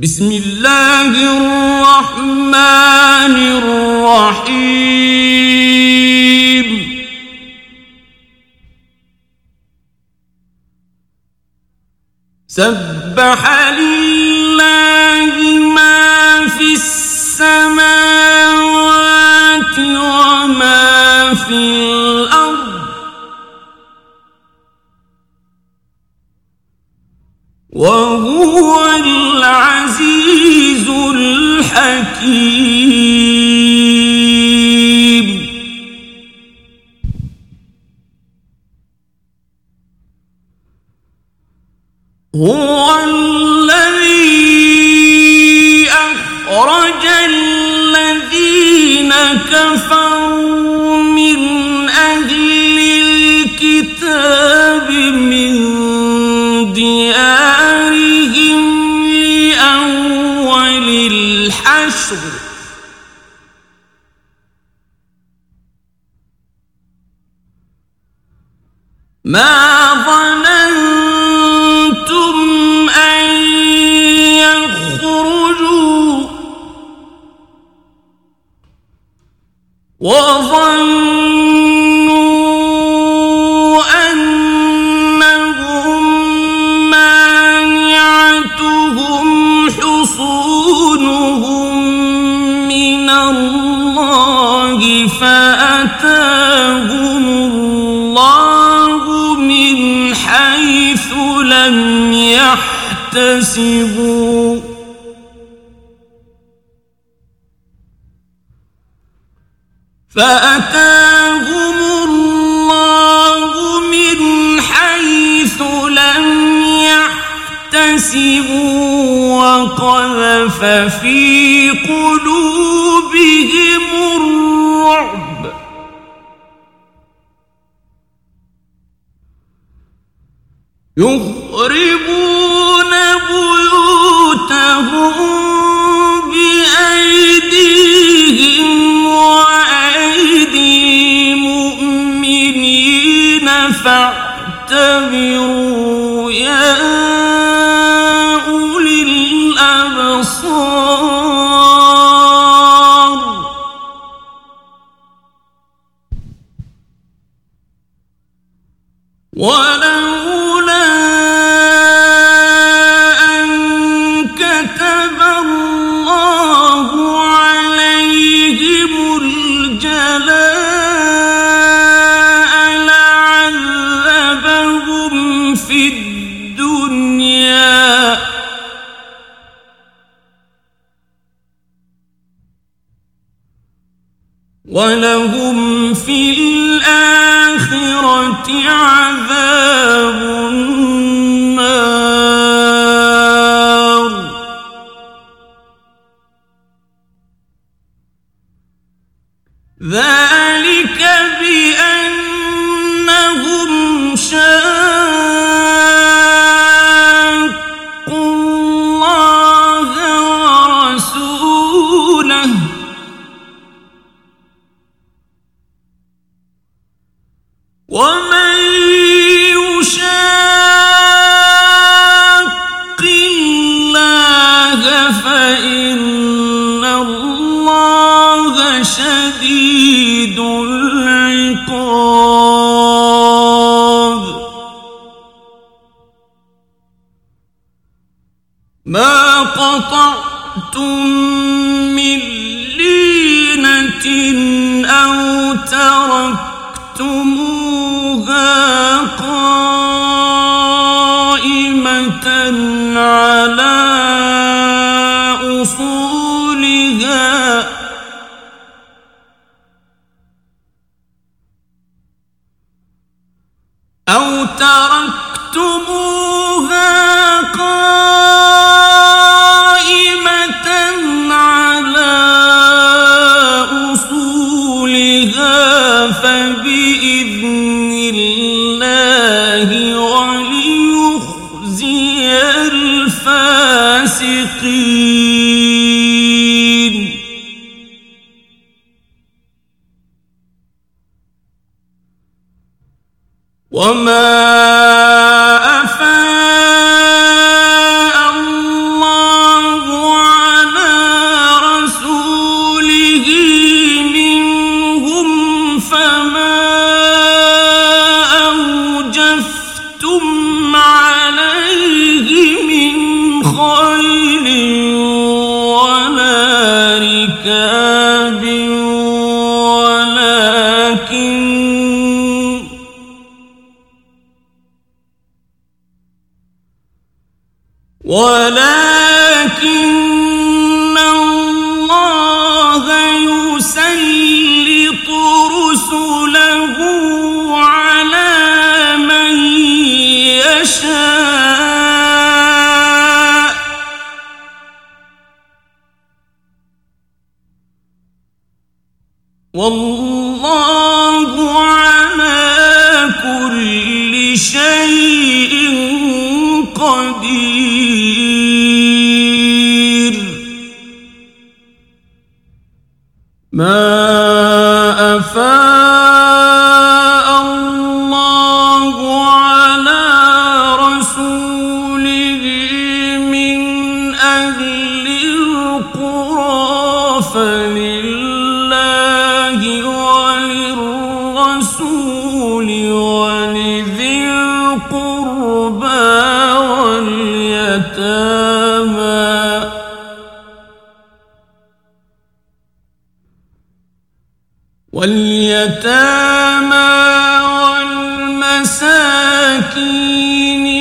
بسم الله الرحمن الرحيم. سبح لله الحكيم هو الذي أخرج الذين كفروا الحشر ما يحتسبوا فأتاهم الله من حيث لم يحتسبوا وقذف في قلوبهم يخربون بيوتهم بأيديهم وأيدي المؤمنين فاعتبروا يا ولهم في الآخرة عذاب ومن يشاق الله فإن الله شديد العقاب ما قطعتم والله واليتامى والمساكين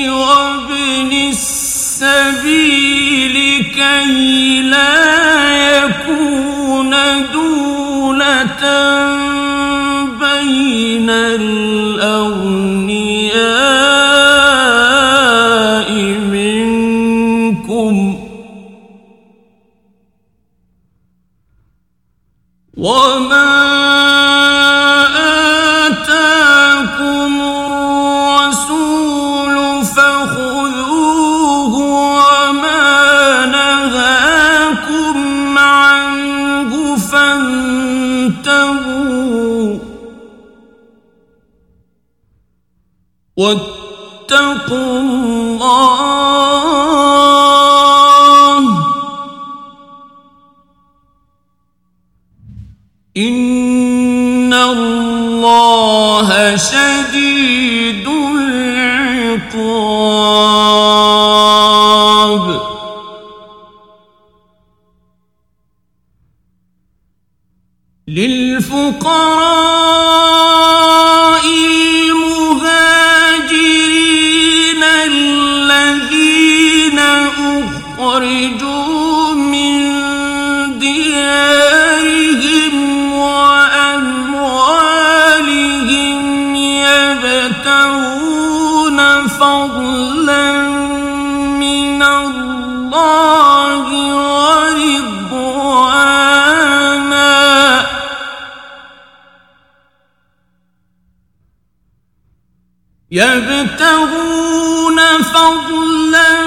وابن السبيل كي لا يكون دولة واتقوا الله. إن الله شديد العقاب. من ديارهم وأموالهم يبتغون فضلا من الله ورضوانا يبتغون فضلا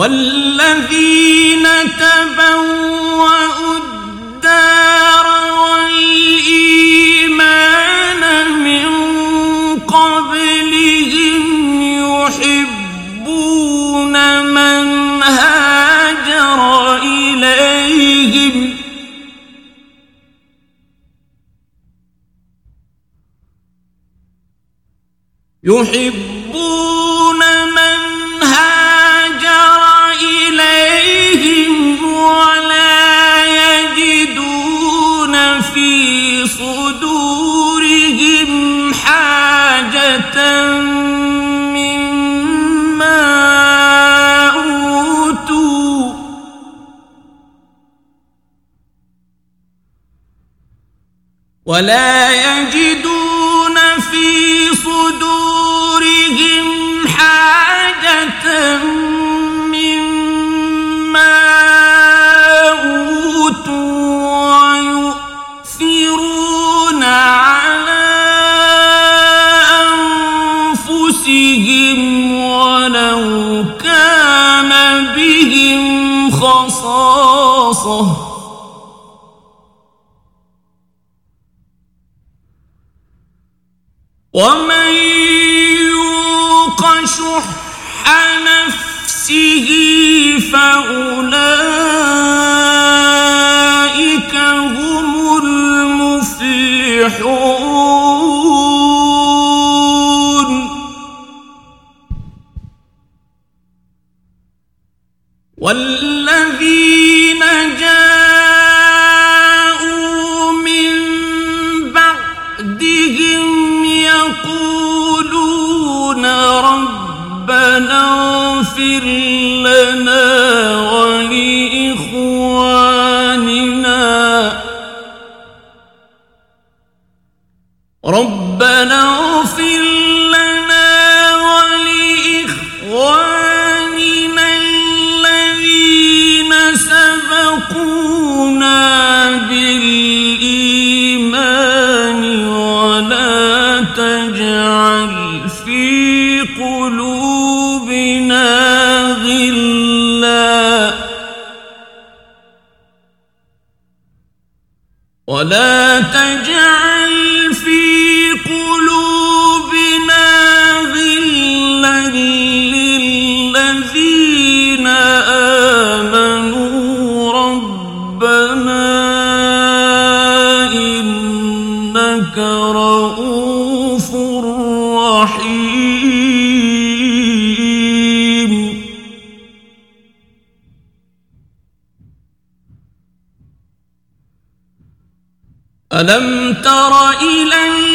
والذين تبوأوا الدار والإيمان من قبلهم يحبون من هاجر إليهم. يحبون ولا يجدون في صدورهم حاجة والذين جاءوا من بعدهم يقولون ربنا اغفر لنا ولإخواننا. ربنا غلا ولا تجعل ألم تر إلى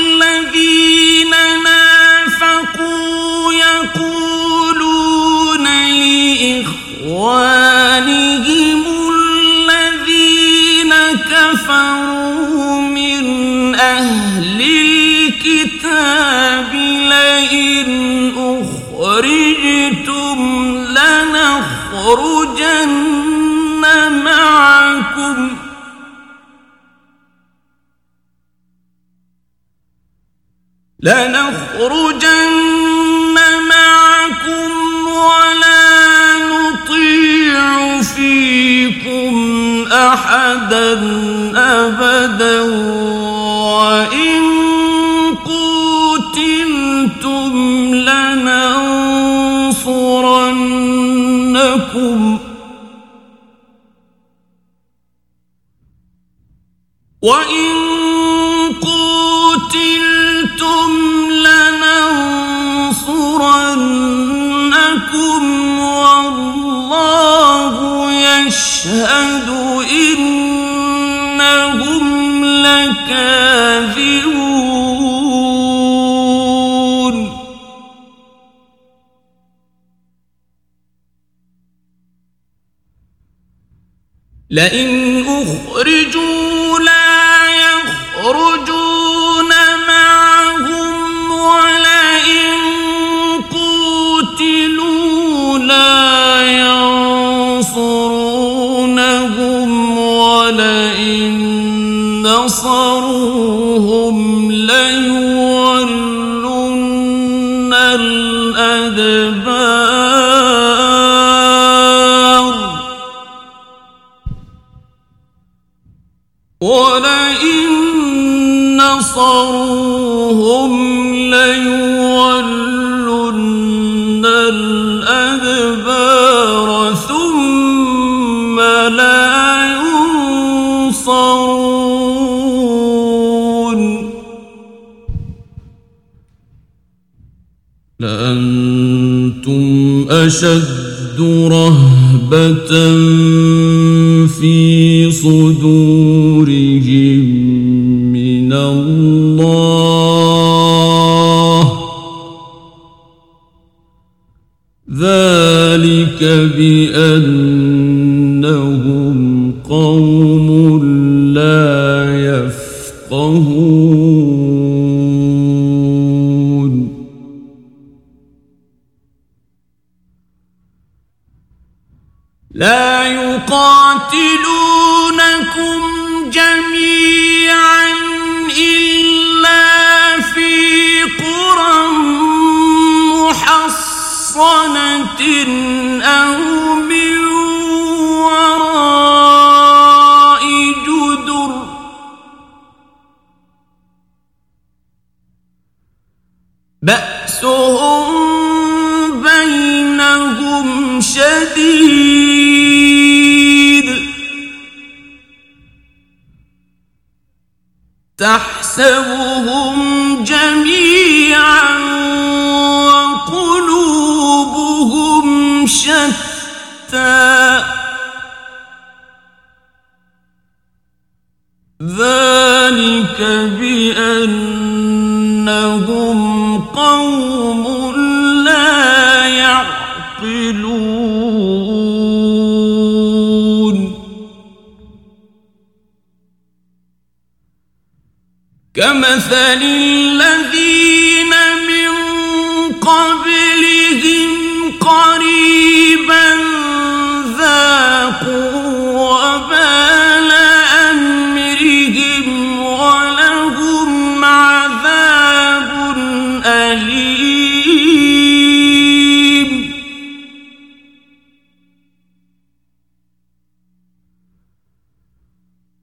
لنخرجن معكم ولا نطيع فيكم أحدا أبدا. وإن قوتلتم لننصرنكم. وإن يشهد إنهم لكاذبون. لئن أخرجوا لا يخرجون. ولئن نصروهم ليولن الأدبار ثم لا ينصرون. لأنتم أشد رهبة في صدورهم ذلك محصنة أو من وراء جدر. بأسهم بينهم شديد. تحسبهم ذلك بأنهم قوم لا يعقلون. كمثل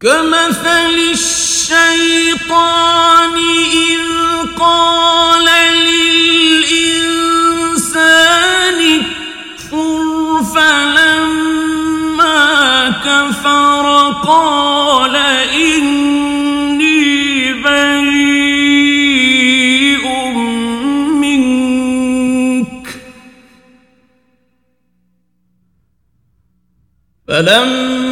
كمثل الشيطان إذ قال للإنسان اكفر فلما كفر قال إني بريء منك. فلما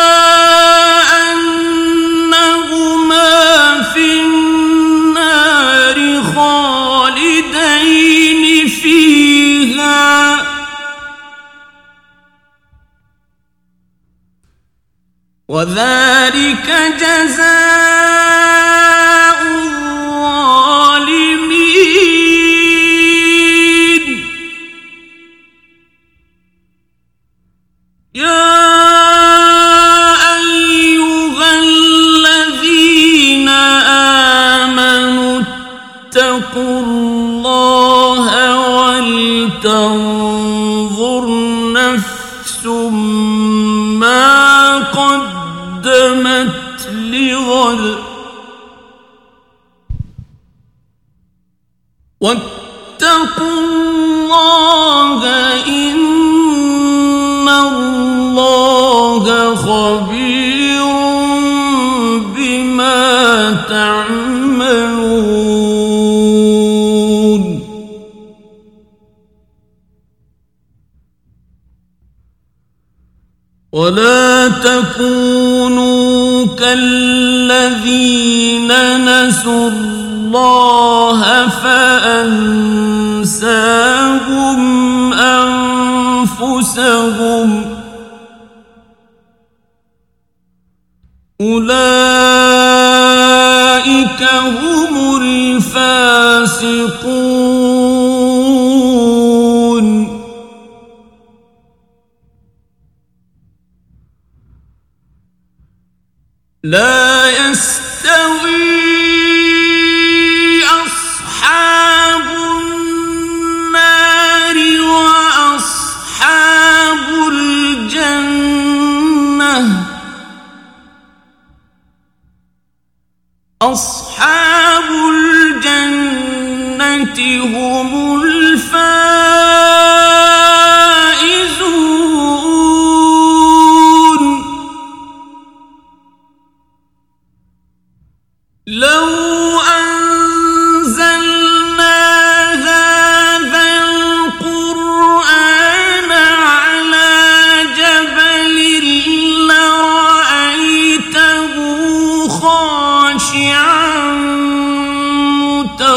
وذلك جزاء ولا تكونوا كالذين نسوا الله فأنساهم أنفسهم أولئك هم الفاسقون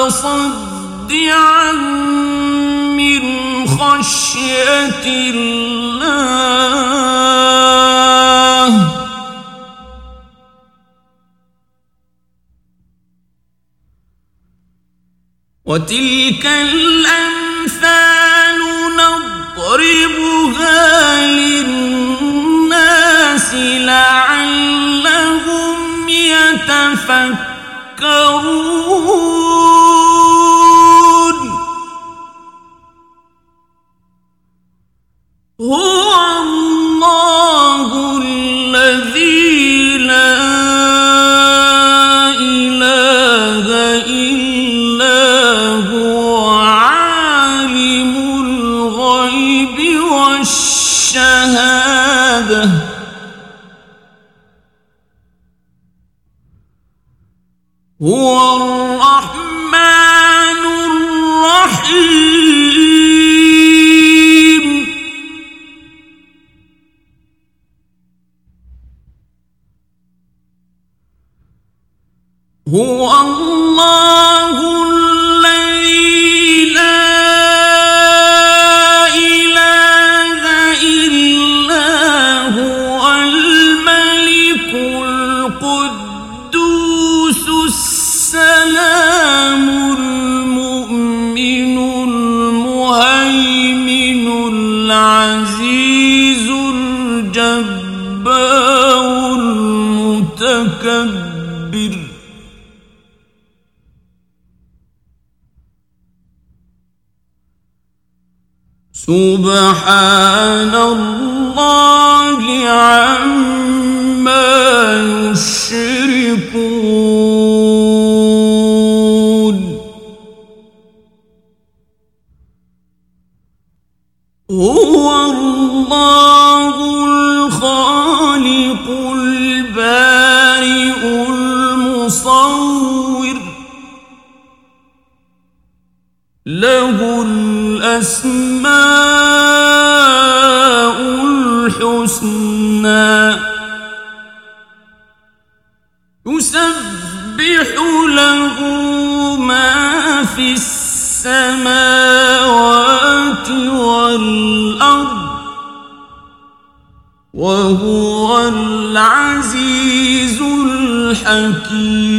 متصدعا من خشية الله. وتلك الأمثال نضربها للناس لعلهم يتفكرون. هو هو الرحمن الرحيم. هو سبحان الله عما يشركون. هو الله الخالق aqui